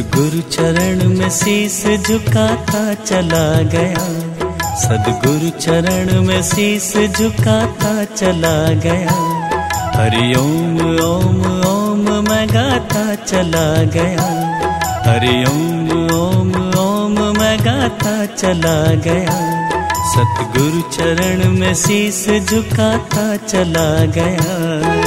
सदगुरु चरण में शीस झुकाता चला गया। सदगुरु चरण में शीस झुकाता चला गया। हरि ओम ओम ओम मैं गाता चला गया। हरि ओम ओम ओम मैं गाता चला गया। सतगुरु चरण में शीस झुकाता चला गया।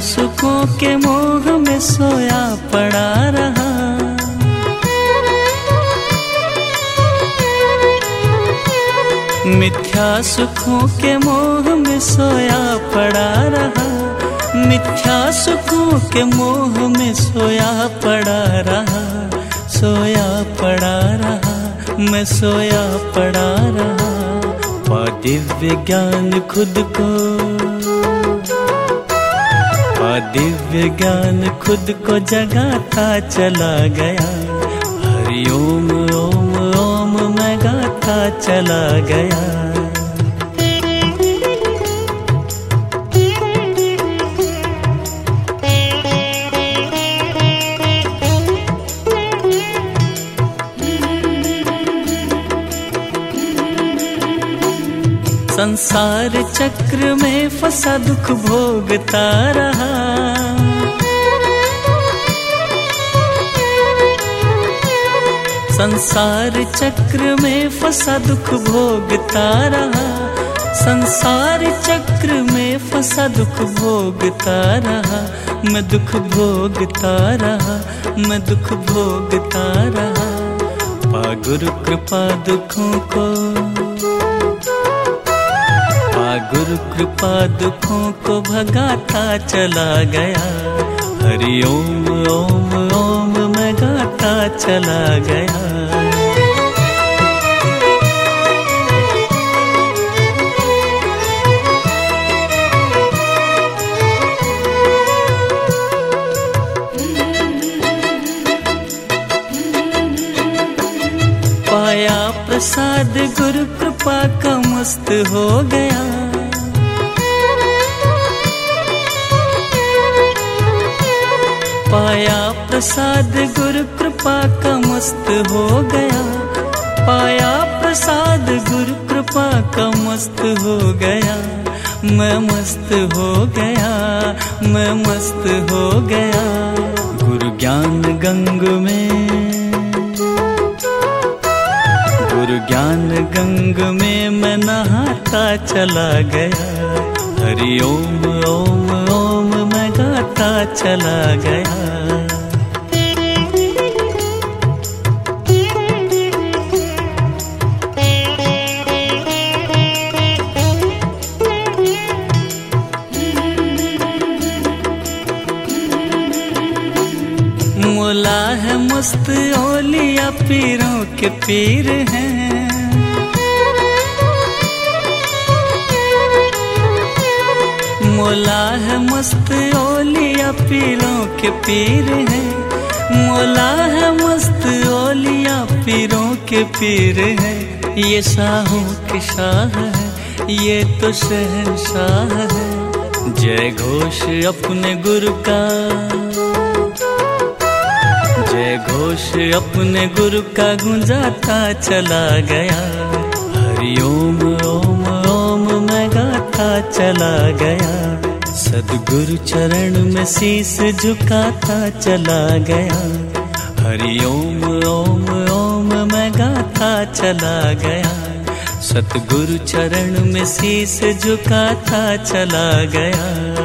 सुखों के मोह में सोया पड़ा रहा। मिथ्या सुखों के मोह में सोया पड़ा रहा। मिथ्या सुखों के मोह में सोया पड़ा रहा। सोया पड़ा रहा, मैं सोया पड़ा रहा। पा दिव्य ज्ञान खुद को दिव्य ज्ञान खुद को जगाता चला गया। हरिओम ओम ओम मैं गाता चला गया। संसार चक्र में फंसा दुख भोगता रहा। संसार चक्र में फंसा दुख भोगता रहा। संसार चक्र में फंसा दुख भोगता रहा। मैं दुख भोगता रहा, मैं दुख भोगता रहा। पा गुरु कृपा दुखों को गुरु कृपा दुखों को भगाता चला गया। हरि ओम ओम ओम, मैं गाता, चला गया। पाया प्रसाद, गुरु कृपा का मस्त हो गया। पाया प्रसाद, गुरु कृपा का मस्त हो गया। पाया प्रसाद, गुरु कृपा का मस्त हो गया। मैं मस्त हो गया, मैं मस्त हो गया। गुरु ज्ञान गंग में, गुरु ज्ञान गंग में मैं नहाता चला गया। हरि ओम ओम चला गया। मोला है मस्त ओलिया पीरों के पीर हैं। मोला है मस्त ओलिया पीरों के पीर हैं। मोला है मस्त ओलिया पीरों के पीर हैं। ये शाहों के शाह है, ये तो शहनशाह है। जय घोष अपने गुरु का। जय घोष अपने गुरु का गुंजाता चला गया। हरि ओम ओम ओम, मैं गाता चला गया। सदगुरु चरण में शीस झुकाता चला गया। हरि ओम ओम ओम मैं गाता चला गया। सतगुरु चरण में शीस झुकाता चला गया।